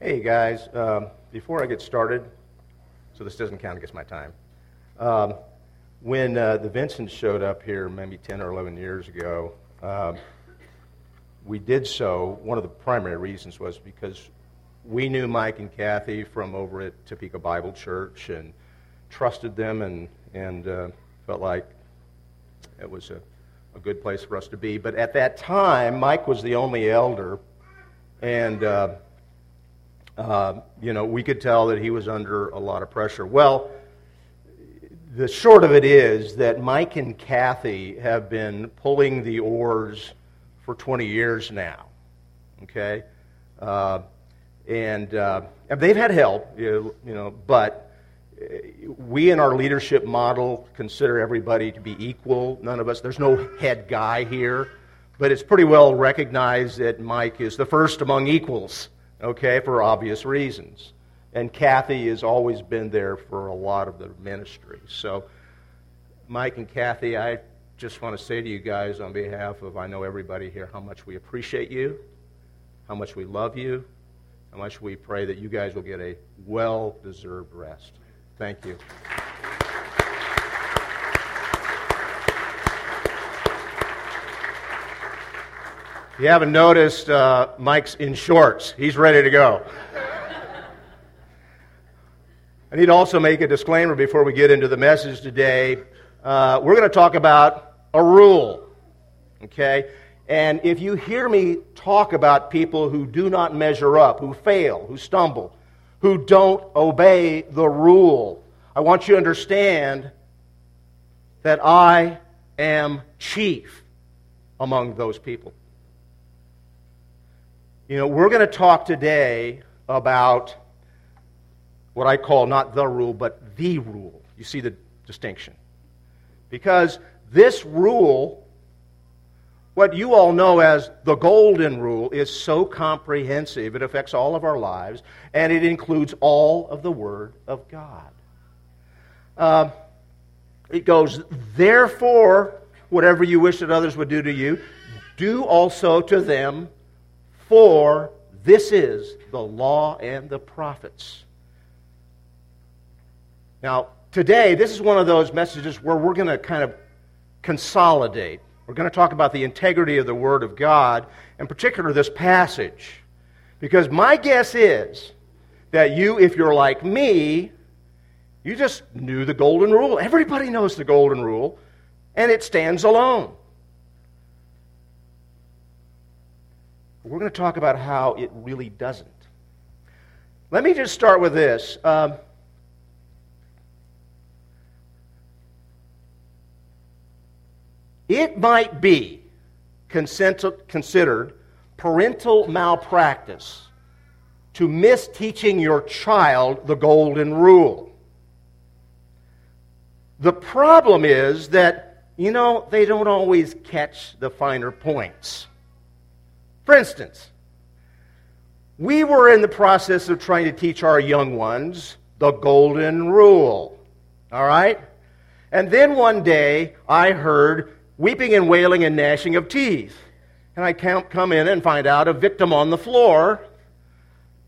Hey guys, um, before I get started, so this doesn't count against my time. Um, when uh, the Vincents showed up here maybe 10 or 11 years ago, um, we did so. One of the primary reasons was because we knew Mike and Kathy from over at Topeka Bible Church and trusted them and, and uh, felt like it was a, a good place for us to be. But at that time, Mike was the only elder, and uh, uh, you know, we could tell that he was under a lot of pressure. Well, the short of it is that Mike and Kathy have been pulling the oars for 20 years now. Okay? Uh, and, uh, and they've had help, you know, but we in our leadership model consider everybody to be equal. None of us, there's no head guy here, but it's pretty well recognized that Mike is the first among equals okay, for obvious reasons. And Kathy has always been there for a lot of the ministry. So, Mike and Kathy, I just want to say to you guys on behalf of, I know everybody here, how much we appreciate you, how much we love you, how much we pray that you guys will get a well deserved rest. Thank you. If you haven't noticed, uh, Mike's in shorts. He's ready to go. I need to also make a disclaimer before we get into the message today. Uh, we're going to talk about a rule, okay? And if you hear me talk about people who do not measure up, who fail, who stumble, who don't obey the rule, I want you to understand that I am chief among those people. You know, we're going to talk today about what I call not the rule, but the rule. You see the distinction. Because this rule, what you all know as the golden rule, is so comprehensive, it affects all of our lives, and it includes all of the Word of God. Uh, it goes, therefore, whatever you wish that others would do to you, do also to them for this is the law and the prophets. Now, today, this is one of those messages where we're going to kind of consolidate. We're going to talk about the integrity of the Word of God, in particular this passage. Because my guess is that you, if you're like me, you just knew the Golden Rule. Everybody knows the Golden Rule, and it stands alone. We're going to talk about how it really doesn't. Let me just start with this. Um, it might be considered parental malpractice to miss teaching your child the golden rule. The problem is that, you know, they don't always catch the finer points. For instance, we were in the process of trying to teach our young ones the golden rule. All right? And then one day I heard weeping and wailing and gnashing of teeth. And I come in and find out a victim on the floor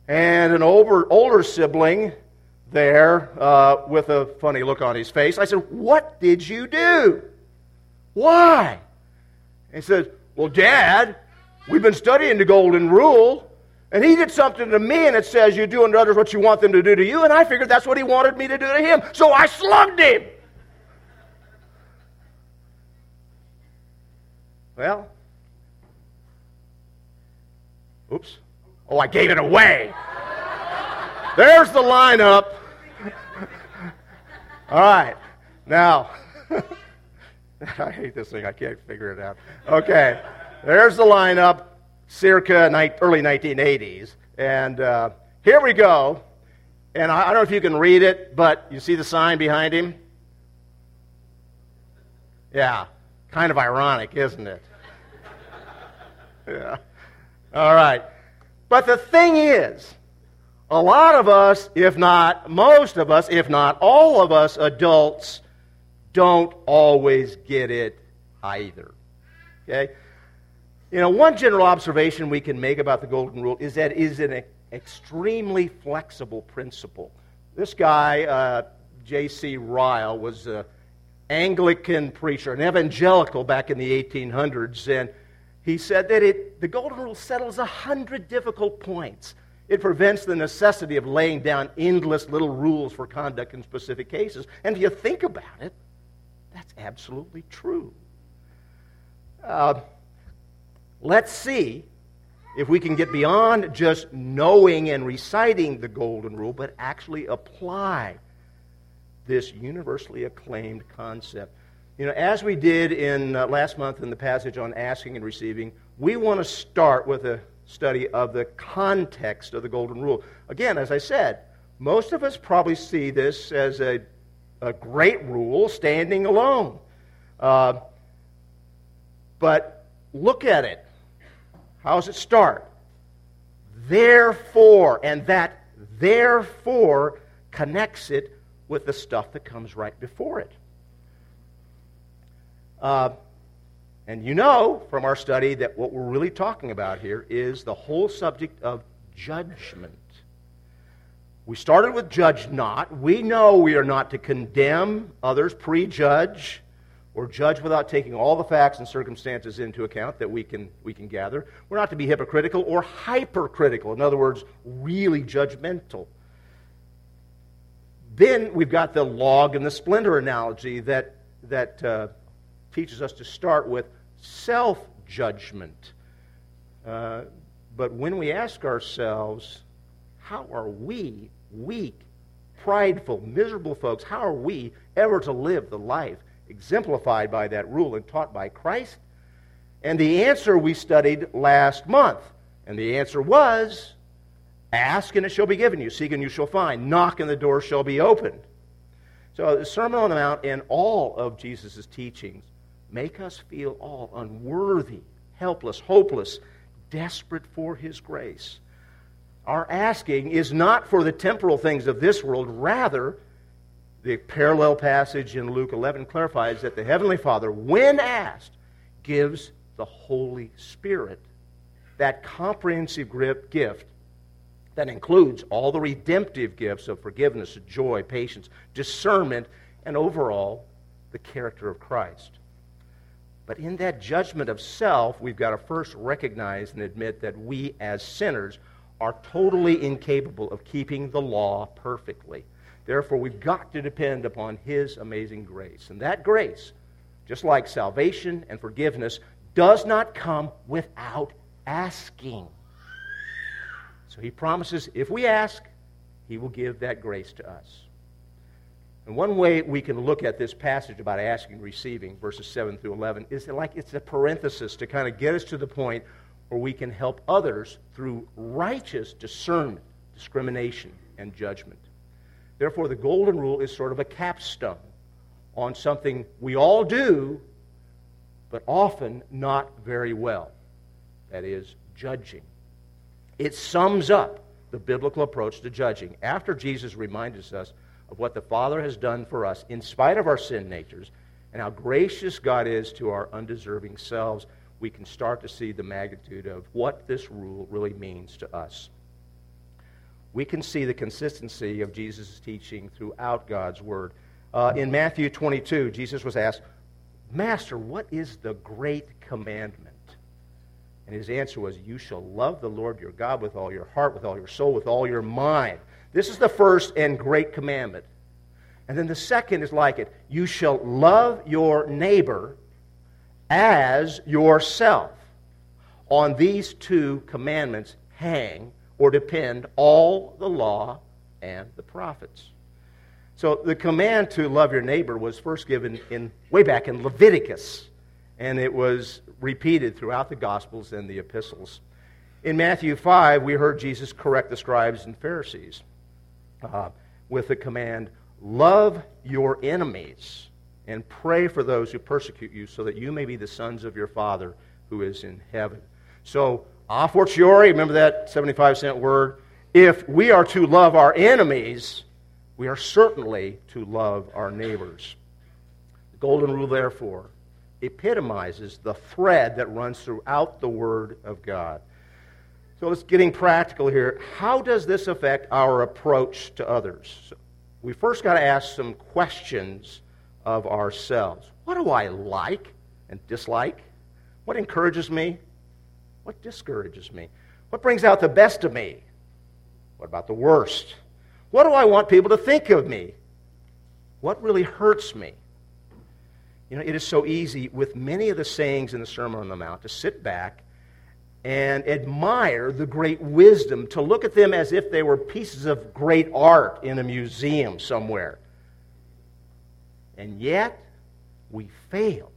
and an older, older sibling there uh, with a funny look on his face. I said, What did you do? Why? he said, Well, Dad, We've been studying the Golden Rule, and he did something to me, and it says you do unto others what you want them to do to you, and I figured that's what he wanted me to do to him. So I slugged him. Well, oops. Oh, I gave it away. There's the lineup. All right. Now, I hate this thing. I can't figure it out. Okay. There's the lineup, circa ni- early 1980s. And uh, here we go. And I, I don't know if you can read it, but you see the sign behind him? Yeah. Kind of ironic, isn't it? yeah. All right. But the thing is, a lot of us, if not most of us, if not all of us adults, don't always get it either. Okay? You know, one general observation we can make about the Golden Rule is that it is an extremely flexible principle. This guy, uh, J.C. Ryle, was an Anglican preacher, an evangelical back in the 1800s, and he said that it, the Golden Rule settles a hundred difficult points. It prevents the necessity of laying down endless little rules for conduct in specific cases. And if you think about it, that's absolutely true. Uh, let's see if we can get beyond just knowing and reciting the Golden Rule, but actually apply this universally acclaimed concept. You know, as we did in uh, last month in the passage on asking and receiving, we want to start with a study of the context of the Golden Rule. Again, as I said, most of us probably see this as a, a great rule standing alone. Uh, but look at it. How does it start? Therefore, and that therefore connects it with the stuff that comes right before it. Uh, and you know from our study that what we're really talking about here is the whole subject of judgment. We started with judge not. We know we are not to condemn others, prejudge, or judge without taking all the facts and circumstances into account that we can, we can gather. We're not to be hypocritical or hypercritical. In other words, really judgmental. Then we've got the log and the splinter analogy that, that uh, teaches us to start with self judgment. Uh, but when we ask ourselves, how are we weak, prideful, miserable folks, how are we ever to live the life exemplified by that rule and taught by Christ? And the answer we studied last month. And the answer was ask and it shall be given you, seek and you shall find, knock and the door shall be opened. So the Sermon on the Mount and all of Jesus' teachings make us feel all unworthy, helpless, hopeless, desperate for His grace. Our asking is not for the temporal things of this world, rather, the parallel passage in Luke 11 clarifies that the Heavenly Father, when asked, gives the Holy Spirit that comprehensive gift that includes all the redemptive gifts of forgiveness, joy, patience, discernment, and overall, the character of Christ. But in that judgment of self, we've got to first recognize and admit that we as sinners are totally incapable of keeping the law perfectly. Therefore, we've got to depend upon His amazing grace. And that grace, just like salvation and forgiveness, does not come without asking. So He promises if we ask, He will give that grace to us. And one way we can look at this passage about asking and receiving, verses 7 through 11, is like it's a parenthesis to kind of get us to the point where we can help others through righteous discernment, discrimination, and judgment. Therefore, the golden rule is sort of a capstone on something we all do, but often not very well. That is, judging. It sums up the biblical approach to judging. After Jesus reminds us of what the Father has done for us in spite of our sin natures and how gracious God is to our undeserving selves, we can start to see the magnitude of what this rule really means to us. We can see the consistency of Jesus' teaching throughout God's Word. Uh, in Matthew 22, Jesus was asked, Master, what is the great commandment? And his answer was, You shall love the Lord your God with all your heart, with all your soul, with all your mind. This is the first and great commandment. And then the second is like it you shall love your neighbor as yourself. On these two commandments hang or depend all the law and the prophets. So the command to love your neighbor was first given in way back in Leviticus, and it was repeated throughout the Gospels and the epistles. In Matthew 5, we heard Jesus correct the scribes and Pharisees uh, with the command love your enemies and pray for those who persecute you so that you may be the sons of your Father who is in heaven. So, a fortiori, remember that 75 cent word? If we are to love our enemies, we are certainly to love our neighbors. The golden rule, therefore, epitomizes the thread that runs throughout the Word of God. So let's getting practical here. How does this affect our approach to others? We first got to ask some questions of ourselves. What do I like and dislike? What encourages me? What discourages me? What brings out the best of me? What about the worst? What do I want people to think of me? What really hurts me? You know, it is so easy with many of the sayings in the Sermon on the Mount to sit back and admire the great wisdom, to look at them as if they were pieces of great art in a museum somewhere. And yet, we fail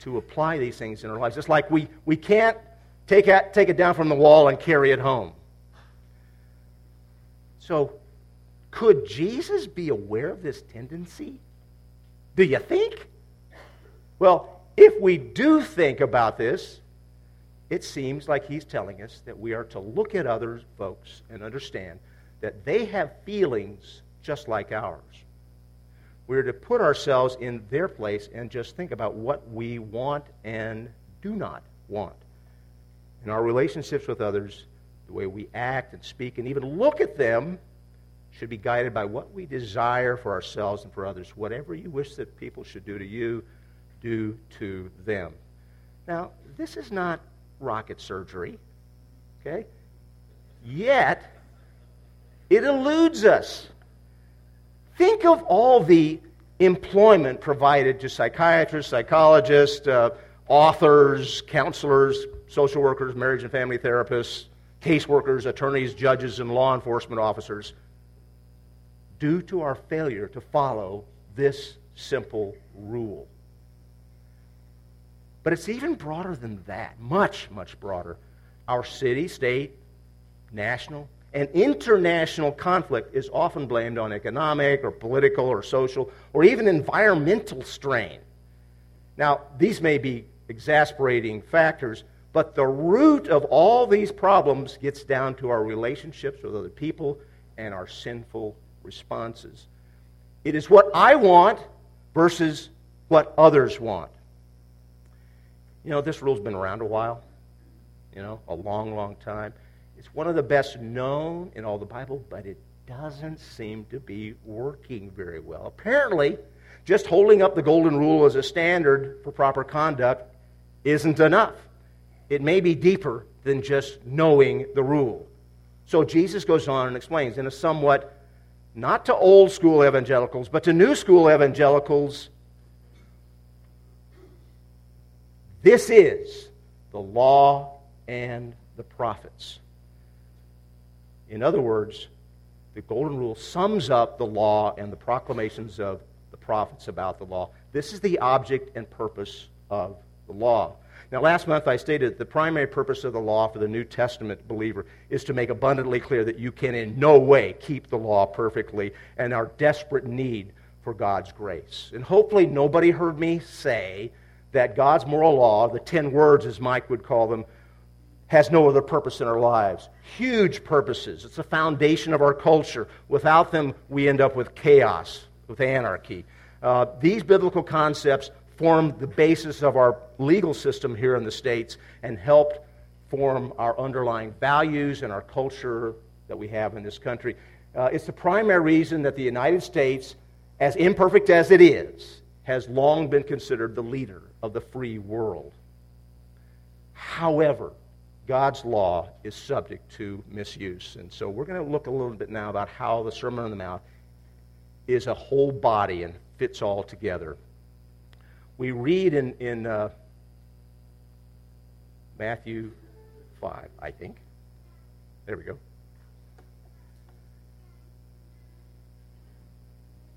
to apply these things in our lives. It's like we, we can't take it, take it down from the wall and carry it home. So, could Jesus be aware of this tendency? Do you think? Well, if we do think about this, it seems like he's telling us that we are to look at other folks and understand that they have feelings just like ours. We're to put ourselves in their place and just think about what we want and do not want. In our relationships with others, the way we act and speak and even look at them should be guided by what we desire for ourselves and for others. Whatever you wish that people should do to you, do to them. Now, this is not rocket surgery, okay? Yet, it eludes us. Think of all the employment provided to psychiatrists, psychologists, uh, authors, counselors, social workers, marriage and family therapists, caseworkers, attorneys, judges, and law enforcement officers due to our failure to follow this simple rule. But it's even broader than that, much, much broader. Our city, state, national, and international conflict is often blamed on economic or political or social or even environmental strain. Now, these may be exasperating factors, but the root of all these problems gets down to our relationships with other people and our sinful responses. It is what I want versus what others want. You know, this rule's been around a while, you know, a long, long time. It's one of the best known in all the Bible, but it doesn't seem to be working very well. Apparently, just holding up the golden rule as a standard for proper conduct isn't enough. It may be deeper than just knowing the rule. So Jesus goes on and explains in a somewhat, not to old school evangelicals, but to new school evangelicals, this is the law and the prophets. In other words, the Golden Rule sums up the law and the proclamations of the prophets about the law. This is the object and purpose of the law. Now, last month I stated the primary purpose of the law for the New Testament believer is to make abundantly clear that you can in no way keep the law perfectly and our desperate need for God's grace. And hopefully, nobody heard me say that God's moral law, the ten words as Mike would call them, has no other purpose in our lives. Huge purposes. It's the foundation of our culture. Without them, we end up with chaos, with anarchy. Uh, these biblical concepts formed the basis of our legal system here in the States and helped form our underlying values and our culture that we have in this country. Uh, it's the primary reason that the United States, as imperfect as it is, has long been considered the leader of the free world. However, God's law is subject to misuse. And so we're going to look a little bit now about how the Sermon on the Mount is a whole body and fits all together we read in, in uh, Matthew 5, I think. There we go.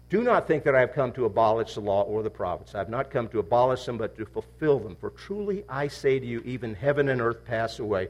Do not think that I have come to abolish the law or the prophets. I have not come to abolish them, but to fulfill them. For truly I say to you, even heaven and earth pass away,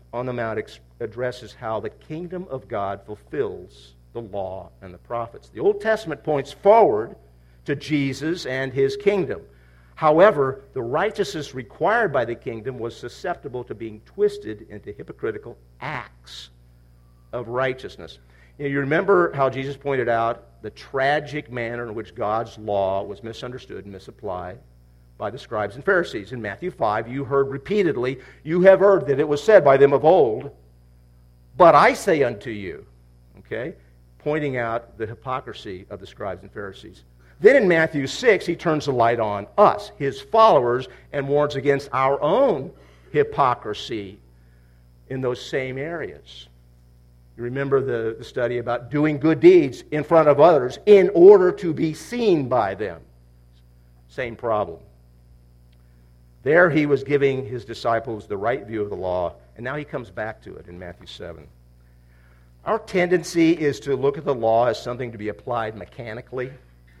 on the Mount addresses how the kingdom of God fulfills the law and the prophets. The Old Testament points forward to Jesus and his kingdom. However, the righteousness required by the kingdom was susceptible to being twisted into hypocritical acts of righteousness. You, know, you remember how Jesus pointed out the tragic manner in which God's law was misunderstood and misapplied by the scribes and Pharisees. In Matthew 5, you heard repeatedly, You have heard that it was said by them of old, but I say unto you. Okay? Pointing out the hypocrisy of the scribes and Pharisees. Then in Matthew 6, he turns the light on us, his followers, and warns against our own hypocrisy in those same areas. You remember the, the study about doing good deeds in front of others in order to be seen by them. Same problem. There he was giving his disciples the right view of the law, and now he comes back to it in Matthew 7. Our tendency is to look at the law as something to be applied mechanically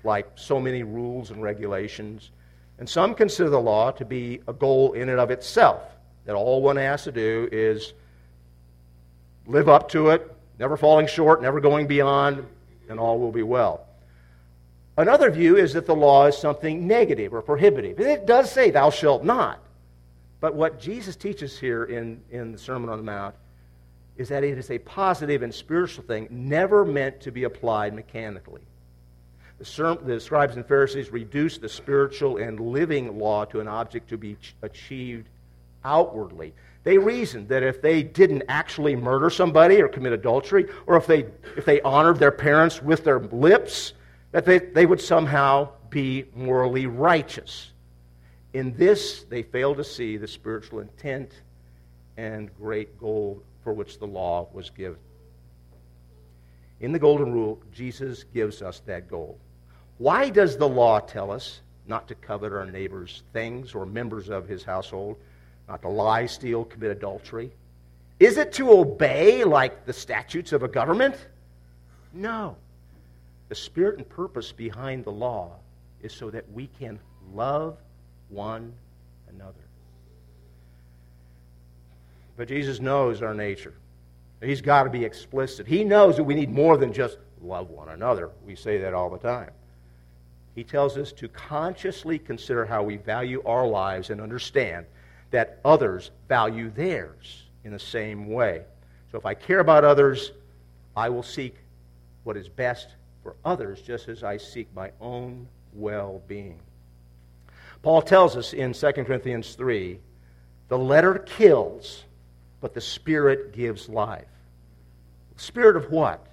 like so many rules and regulations. And some consider the law to be a goal in and of itself, that all one has to do is live up to it, never falling short, never going beyond, and all will be well. Another view is that the law is something negative or prohibitive. And It does say, Thou shalt not. But what Jesus teaches here in, in the Sermon on the Mount is that it is a positive and spiritual thing, never meant to be applied mechanically. The, the scribes and Pharisees reduced the spiritual and living law to an object to be achieved outwardly. They reasoned that if they didn't actually murder somebody or commit adultery, or if they, if they honored their parents with their lips, that they, they would somehow be morally righteous. In this, they fail to see the spiritual intent and great goal for which the law was given. In the Golden Rule, Jesus gives us that goal. Why does the law tell us not to covet our neighbor's things or members of his household, not to lie, steal, commit adultery? Is it to obey like the statutes of a government? No. The spirit and purpose behind the law is so that we can love one another. But Jesus knows our nature. He's got to be explicit. He knows that we need more than just love one another. We say that all the time. He tells us to consciously consider how we value our lives and understand that others value theirs in the same way. So if I care about others, I will seek what is best for others just as I seek my own well being. Paul tells us in 2 Corinthians 3 the letter kills, but the Spirit gives life. Spirit of what?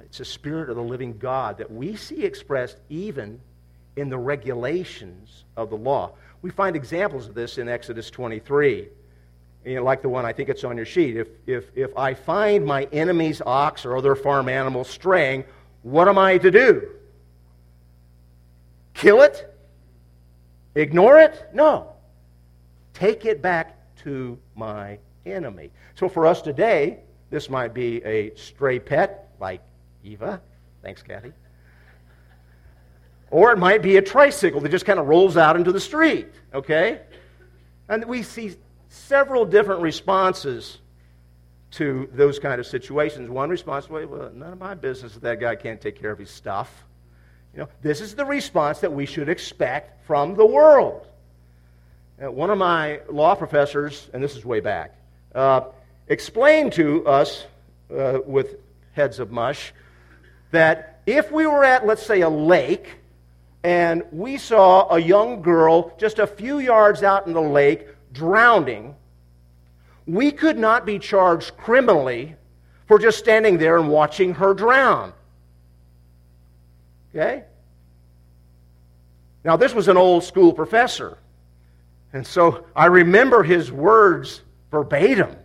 It's the Spirit of the living God that we see expressed even in the regulations of the law. We find examples of this in Exodus 23. You know, like the one, I think it's on your sheet. If, if, if I find my enemy's ox or other farm animal straying, what am I to do? Kill it? Ignore it? No. Take it back to my enemy. So for us today, this might be a stray pet like Eva. Thanks, Kathy. Or it might be a tricycle that just kind of rolls out into the street, okay? And we see several different responses to those kind of situations. One response, well, none of my business if that guy can't take care of his stuff. You know, this is the response that we should expect from the world. Uh, one of my law professors, and this is way back, uh, explained to us uh, with heads of mush that if we were at, let's say, a lake, and we saw a young girl just a few yards out in the lake drowning, we could not be charged criminally for just standing there and watching her drown. Okay? Now, this was an old school professor. And so I remember his words verbatim.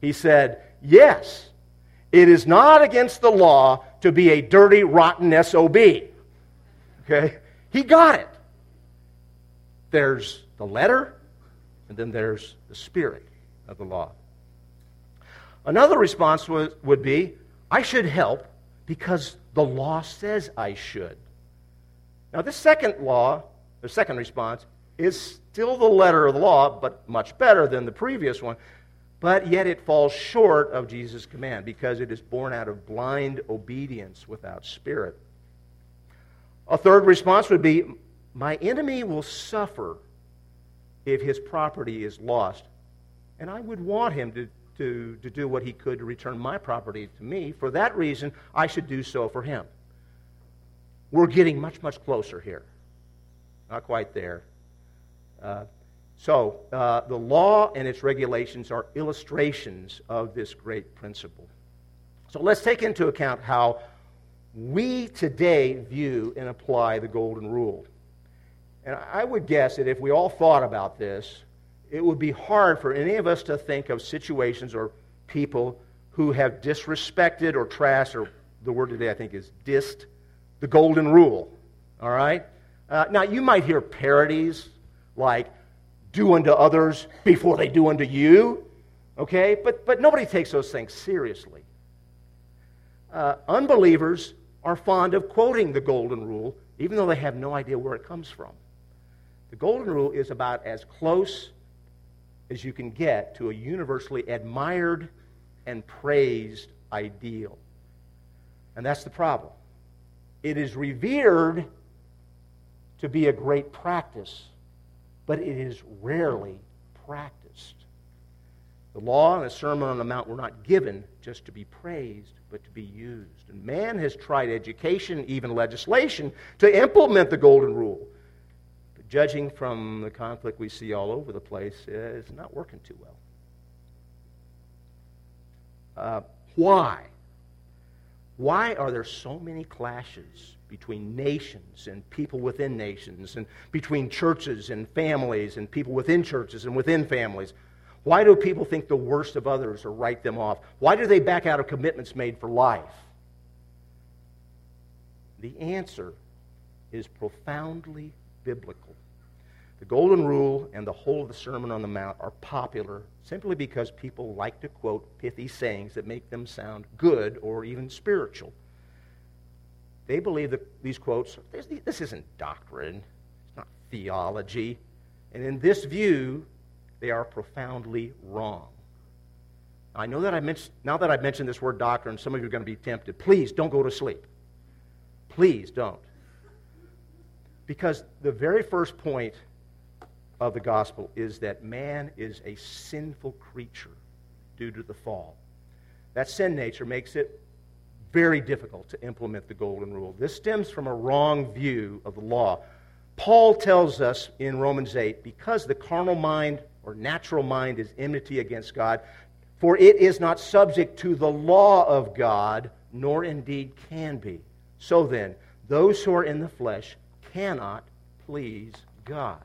He said, Yes, it is not against the law to be a dirty, rotten SOB. Okay? He got it. There's the letter, and then there's the spirit of the law. Another response was, would be I should help because the law says I should. Now, this second law, the second response, is still the letter of the law, but much better than the previous one. but yet it falls short of Jesus' command because it is born out of blind obedience without spirit. A third response would be My enemy will suffer if his property is lost, and I would want him to, to, to do what he could to return my property to me. For that reason, I should do so for him. We're getting much, much closer here. Not quite there. Uh, so, uh, the law and its regulations are illustrations of this great principle. So, let's take into account how we today view and apply the Golden Rule. And I would guess that if we all thought about this, it would be hard for any of us to think of situations or people who have disrespected or trashed, or the word today I think is dissed, the Golden Rule. All right? Uh, now, you might hear parodies like, do unto others before they do unto you. Okay? But, but nobody takes those things seriously. Uh, unbelievers are fond of quoting the Golden Rule, even though they have no idea where it comes from. The Golden Rule is about as close as you can get to a universally admired and praised ideal. And that's the problem. It is revered to be a great practice but it is rarely practiced. The law and the Sermon on the Mount were not given just to be praised, but to be used. And man has tried education, even legislation, to implement the Golden Rule. Judging from the conflict we see all over the place, it's not working too well. Uh, why? Why are there so many clashes between nations and people within nations, and between churches and families, and people within churches and within families. Why do people think the worst of others or write them off? Why do they back out of commitments made for life? The answer is profoundly biblical. The Golden Rule and the whole of the Sermon on the Mount are popular simply because people like to quote pithy sayings that make them sound good or even spiritual. They believe that these quotes, this isn't doctrine, it's not theology. And in this view, they are profoundly wrong. I know that I mentioned, now that I've mentioned this word doctrine, some of you are going to be tempted. Please don't go to sleep. Please don't. Because the very first point of the gospel is that man is a sinful creature due to the fall. That sin nature makes it very difficult to implement the golden rule. This stems from a wrong view of the law. Paul tells us in Romans 8 because the carnal mind or natural mind is enmity against God, for it is not subject to the law of God, nor indeed can be. So then, those who are in the flesh cannot please God.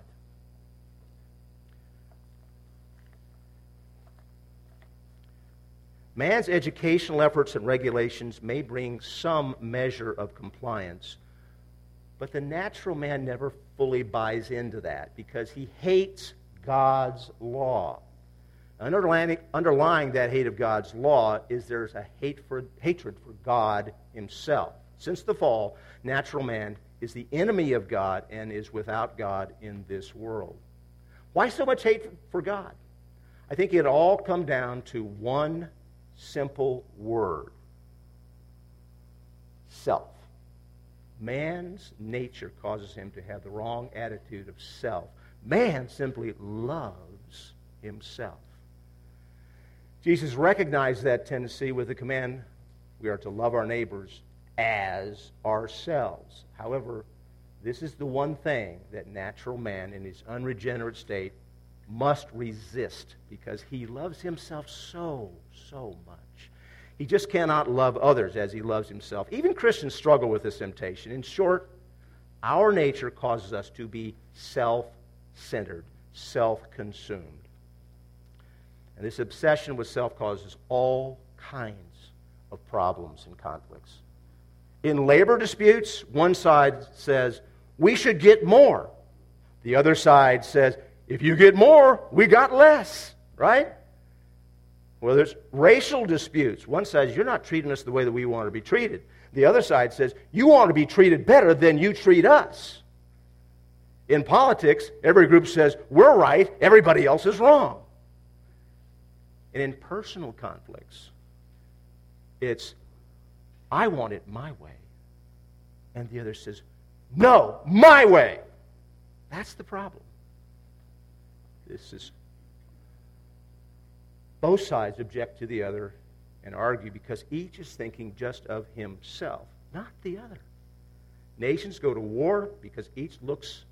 Man's educational efforts and regulations may bring some measure of compliance, but the natural man never fully buys into that because he hates God's law. Underlying, underlying that hate of God's law is there's a hate for, hatred for God himself. Since the fall, natural man is the enemy of God and is without God in this world. Why so much hate for God? I think it all come down to one simple word self. Man's nature causes him to have the wrong attitude of self. Man simply loves himself. Jesus recognized that tendency with the command we are to love our neighbors as ourselves. However, this is the one thing that natural man in his unregenerate state must resist because he loves himself so, so much. He just cannot love others as he loves himself. Even Christians struggle with this temptation. In short, our nature causes us to be self centered, self consumed. And this obsession with self causes all kinds of problems and conflicts. In labor disputes, one side says, we should get more. The other side says, if you get more, we got less, right? Well, there's racial disputes. One side says, You're not treating us the way that we want to be treated. The other side says, You want to be treated better than you treat us. In politics, every group says, We're right, everybody else is wrong. And in personal conflicts, it's, I want it my way. And the other says, no, my way. That's the problem. This is both sides object to the other and argue because each is thinking just of himself, not the other. Nations go to war because each looks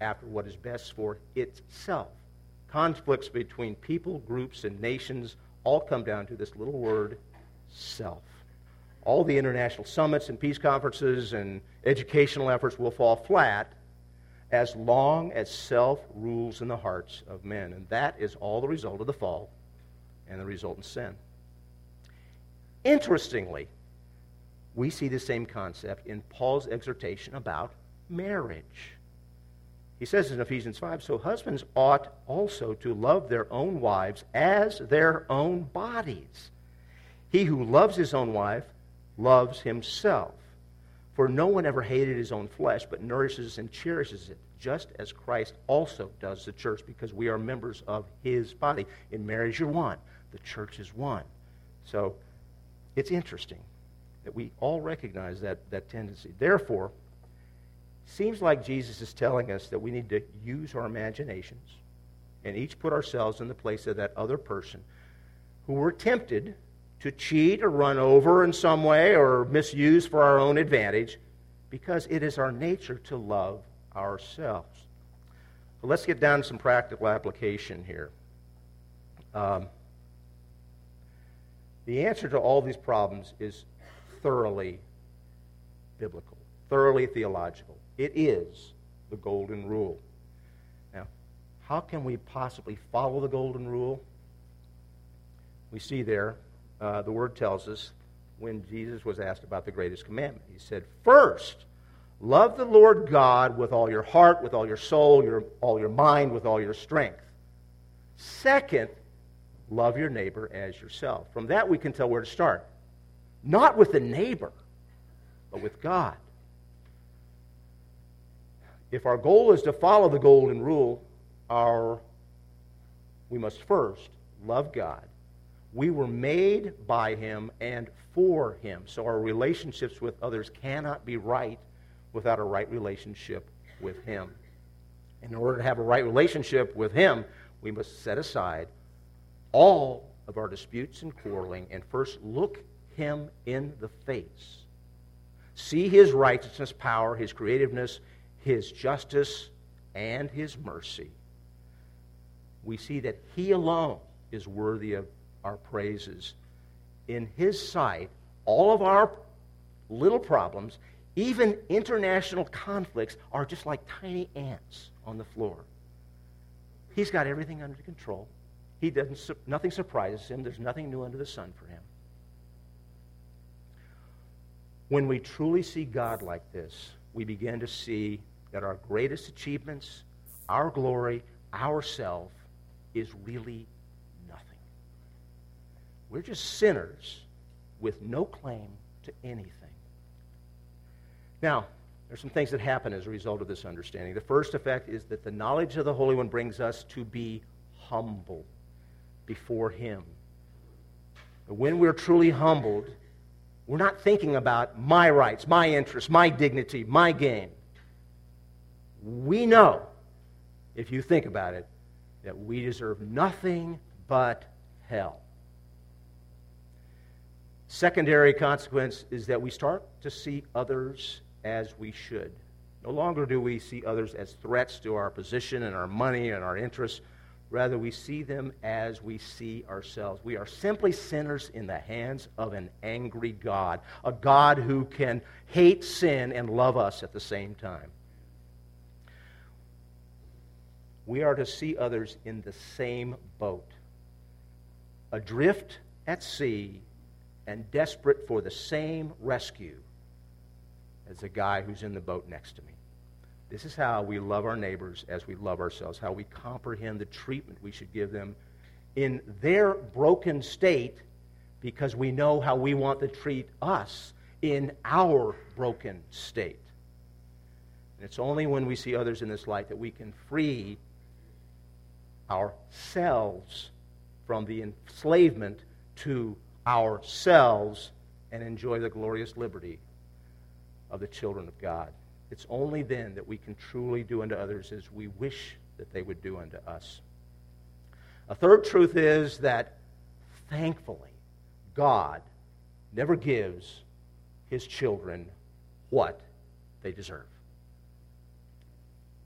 after what is best for itself. Conflicts between people, groups, and nations all come down to this little word, self. All the international summits and peace conferences and educational efforts will fall flat as long as self rules in the hearts of men. And that is all the result of the fall and the resultant sin. Interestingly, we see the same concept in Paul's exhortation about marriage. He says in Ephesians 5 So husbands ought also to love their own wives as their own bodies. He who loves his own wife loves himself. For no one ever hated his own flesh, but nourishes and cherishes it, just as Christ also does the church, because we are members of his body. In marriage, you're one, the church is one. So it's interesting that we all recognize that, that tendency. Therefore, seems like Jesus is telling us that we need to use our imaginations and each put ourselves in the place of that other person who we're tempted to cheat or run over in some way or misuse for our own advantage because it is our nature to love ourselves. But let's get down to some practical application here. Um, the answer to all these problems is thoroughly biblical, thoroughly theological. It is the golden rule. Now, how can we possibly follow the golden rule? We see there, uh, the word tells us when Jesus was asked about the greatest commandment. He said, First, love the Lord God with all your heart, with all your soul, your, all your mind, with all your strength. Second, love your neighbor as yourself. From that, we can tell where to start. Not with the neighbor, but with God. If our goal is to follow the golden rule, our, we must first love God. We were made by Him and for Him. So our relationships with others cannot be right without a right relationship with Him. In order to have a right relationship with Him, we must set aside all of our disputes and quarreling and first look him in the face. See his righteousness, power, his creativeness, his justice, and his mercy. We see that he alone is worthy of our praises. In his sight, all of our little problems, even international conflicts, are just like tiny ants on the floor. He's got everything under control. He doesn't, nothing surprises him. There's nothing new under the sun for him. When we truly see God like this, we begin to see that our greatest achievements, our glory, our self is really. We're just sinners with no claim to anything. Now, there's some things that happen as a result of this understanding. The first effect is that the knowledge of the Holy One brings us to be humble before Him. When we're truly humbled, we're not thinking about my rights, my interests, my dignity, my gain. We know, if you think about it, that we deserve nothing but hell. Secondary consequence is that we start to see others as we should. No longer do we see others as threats to our position and our money and our interests. Rather, we see them as we see ourselves. We are simply sinners in the hands of an angry God, a God who can hate sin and love us at the same time. We are to see others in the same boat, adrift at sea and desperate for the same rescue as the guy who's in the boat next to me. This is how we love our neighbors as we love ourselves, how we comprehend the treatment we should give them in their broken state because we know how we want to treat us in our broken state. And it's only when we see others in this light that we can free ourselves from the enslavement to ourselves and enjoy the glorious liberty of the children of God. It's only then that we can truly do unto others as we wish that they would do unto us. A third truth is that, thankfully, God never gives his children what they deserve.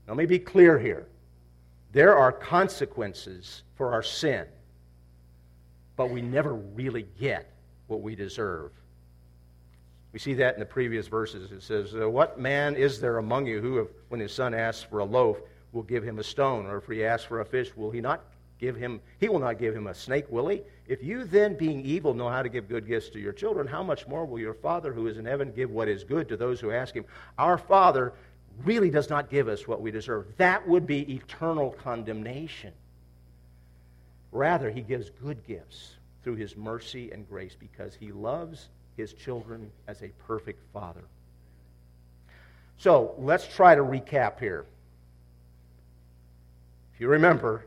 Now, let me be clear here. There are consequences for our sin, but we never really get what we deserve. We see that in the previous verses. It says, uh, What man is there among you who, when his son asks for a loaf, will give him a stone? Or if he asks for a fish, will he not give him, he will not give him a snake, will he? If you then, being evil, know how to give good gifts to your children, how much more will your Father who is in heaven give what is good to those who ask him? Our Father really does not give us what we deserve. That would be eternal condemnation. Rather, he gives good gifts through his mercy and grace because he loves his children as a perfect father. So let's try to recap here. If you remember,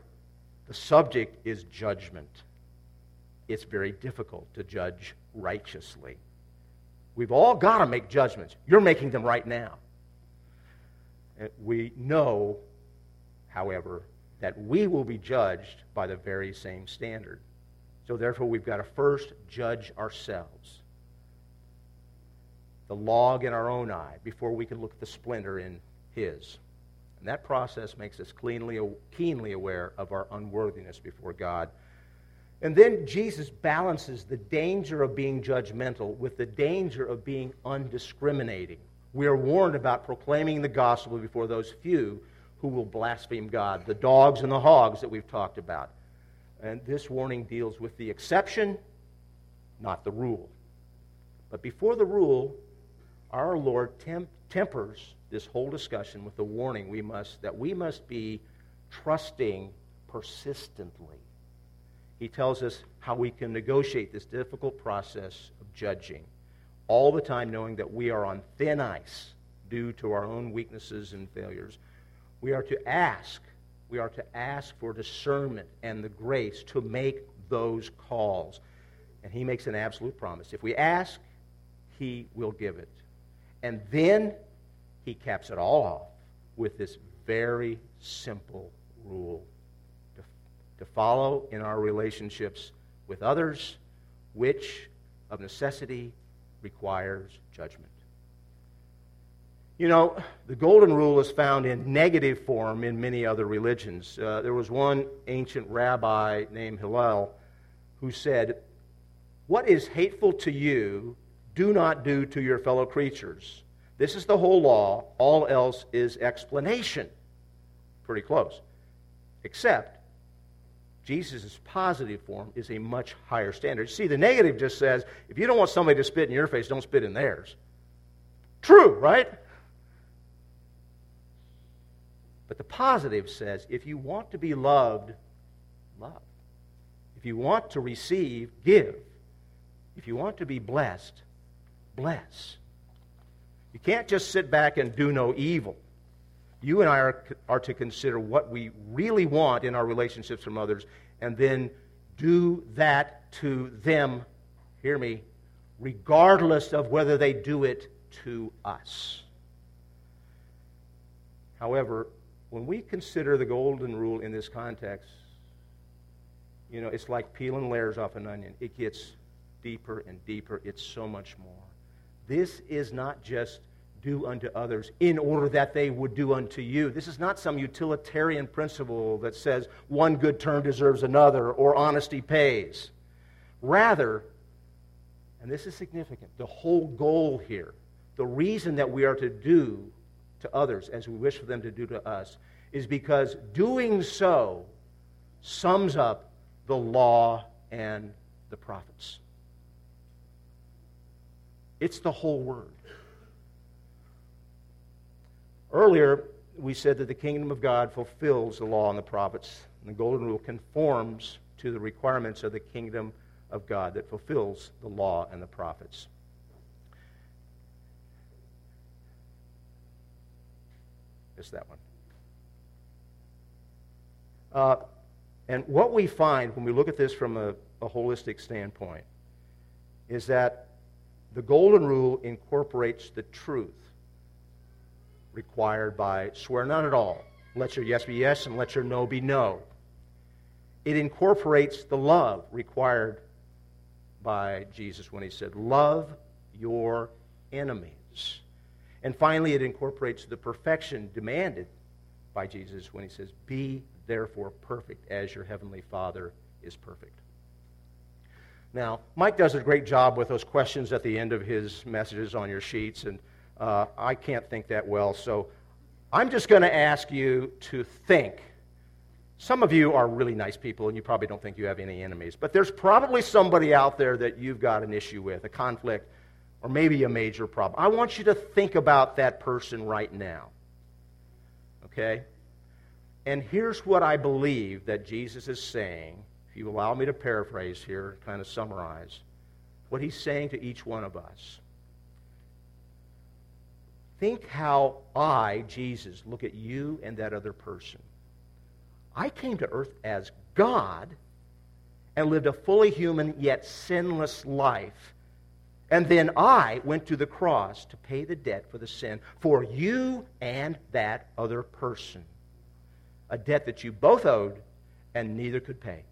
the subject is judgment. It's very difficult to judge righteously. We've all got to make judgments. You're making them right now. Uh, we know, however, that we will be judged by the very same standard. So, therefore, we've got to first judge ourselves. The log in our own eye before we can look at the splinter in His. And that process makes us cleanly, keenly aware of our unworthiness before God. And then Jesus balances the danger of being judgmental with the danger of being undiscriminating. We are warned about proclaiming the gospel before those few who will blaspheme God, the dogs and the hogs that we've talked about. And this warning deals with the exception, not the rule. But before the rule, our Lord temp- tempers this whole discussion with the warning we must, that we must be trusting persistently. He tells us how we can negotiate this difficult process of judging, all the time knowing that we are on thin ice due to our own weaknesses and failures. We are to ask, we are to ask for discernment and the grace to make those calls. And he makes an absolute promise. If we ask, he will give it. And then he caps it all off with this very simple rule to, to follow in our relationships with others, which of necessity requires judgment. You know, the golden rule is found in negative form in many other religions. Uh, there was one ancient rabbi named Hillel who said, What is hateful to you, do not do to your fellow creatures. This is the whole law. All else is explanation. Pretty close. Except Jesus' positive form is a much higher standard. See, the negative just says if you don't want somebody to spit in your face, don't spit in theirs. True, right? But the positive says if you want to be loved, love. If you want to receive, give. If you want to be blessed, bless. You can't just sit back and do no evil. You and I are, are to consider what we really want in our relationships from others and then do that to them, hear me, regardless of whether they do it to us. However, when we consider the golden rule in this context, you know, it's like peeling layers off an onion. It gets deeper and deeper. It's so much more. This is not just do unto others in order that they would do unto you. This is not some utilitarian principle that says one good turn deserves another or honesty pays. Rather, and this is significant, the whole goal here, the reason that we are to do to others as we wish for them to do to us, is because doing so sums up the law and the prophets. It's the whole word. Earlier, we said that the kingdom of God fulfills the law and the prophets, and the golden rule conforms to the requirements of the kingdom of God that fulfills the law and the prophets. Just that one. Uh, And what we find when we look at this from a, a holistic standpoint is that the golden rule incorporates the truth required by swear none at all. Let your yes be yes and let your no be no. It incorporates the love required by Jesus when he said, Love your enemies. And finally, it incorporates the perfection demanded by Jesus when he says, Be therefore perfect as your heavenly Father is perfect. Now, Mike does a great job with those questions at the end of his messages on your sheets, and uh, I can't think that well, so I'm just going to ask you to think. Some of you are really nice people, and you probably don't think you have any enemies, but there's probably somebody out there that you've got an issue with, a conflict, or maybe a major problem. I want you to think about that person right now. Okay? And here's what I believe that Jesus is saying if you allow me to paraphrase here, kind of summarize, what he's saying to each one of us. Think how I, Jesus, look at you and that other person. I came to earth as God and lived a fully human yet sinless life. And then I went to the cross to pay the debt for the sin for you and that other person. A debt that you both owed and neither could pay.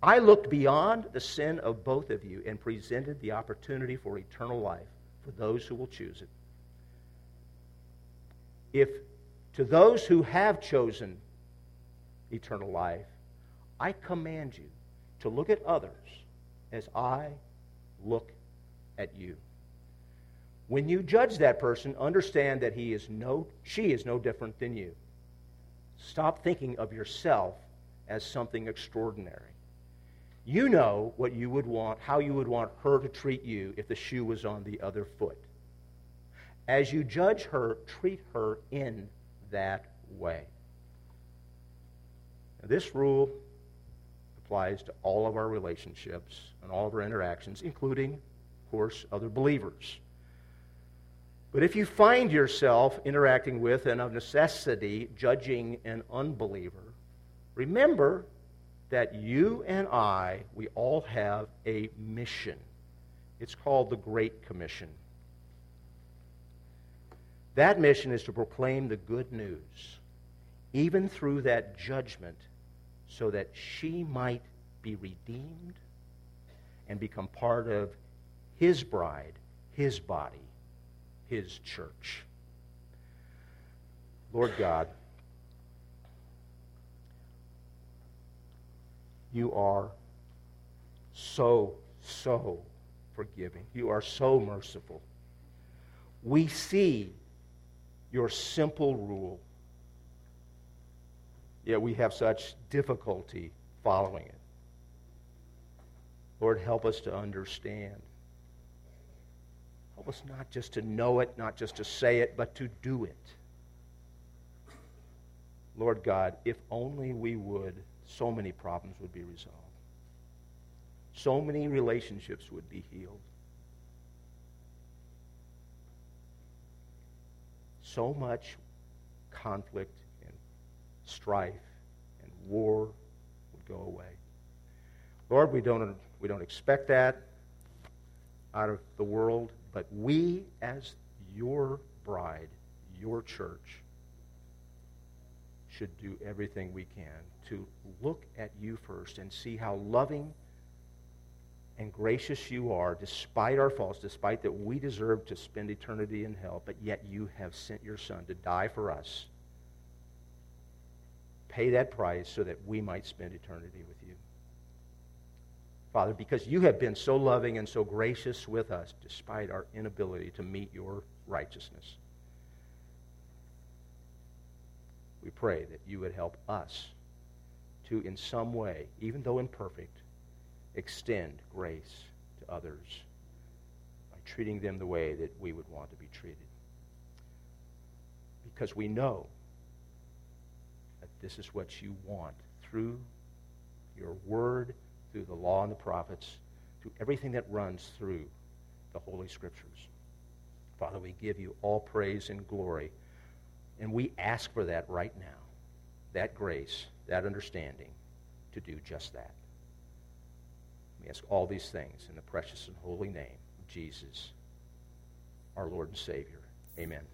I looked beyond the sin of both of you and presented the opportunity for eternal life for those who will choose it. If to those who have chosen eternal life, I command you to look at others as I look at you. When you judge that person, understand that he is no, she is no different than you. Stop thinking of yourself as something extraordinary. You know what you would want, how you would want her to treat you if the shoe was on the other foot. As you judge her, treat her in that way. Now, this rule applies to all of our relationships and all of our interactions, including, of course, other believers. But if you find yourself interacting with and of necessity judging an unbeliever, remember that you and I, we all have a mission. It's called the Great Commission. That mission is to proclaim the good news, even through that judgment, so that she might be redeemed and become part of his bride, his body, his church. Lord God, You are so, so forgiving. You are so merciful. We see your simple rule, yet we have such difficulty following it. Lord, help us to understand. Help us not just to know it, not just to say it, but to do it. Lord God, if only we would so many problems would be resolved. So many relationships would be healed. So much conflict and strife and war would go away. Lord, we don't, we don't expect that out of the world, but we, as your bride, your church, should do everything we can to look at you first and see how loving and gracious you are, despite our faults, despite that we deserve to spend eternity in hell, but yet you have sent your Son to die for us. Pay that price so that we might spend eternity with you. Father, because you have been so loving and so gracious with us, despite our inability to meet your righteousness. We pray that you would help us to, in some way, even though imperfect, extend grace to others by treating them the way that we would want to be treated. Because we know that this is what you want through your word, through the law and the prophets, through everything that runs through the Holy Scriptures. Father, we give you all praise and glory, and we ask for that right now that grace that understanding to do just that. We ask all these things in the precious and holy name of Jesus, our Lord and Savior. Amen.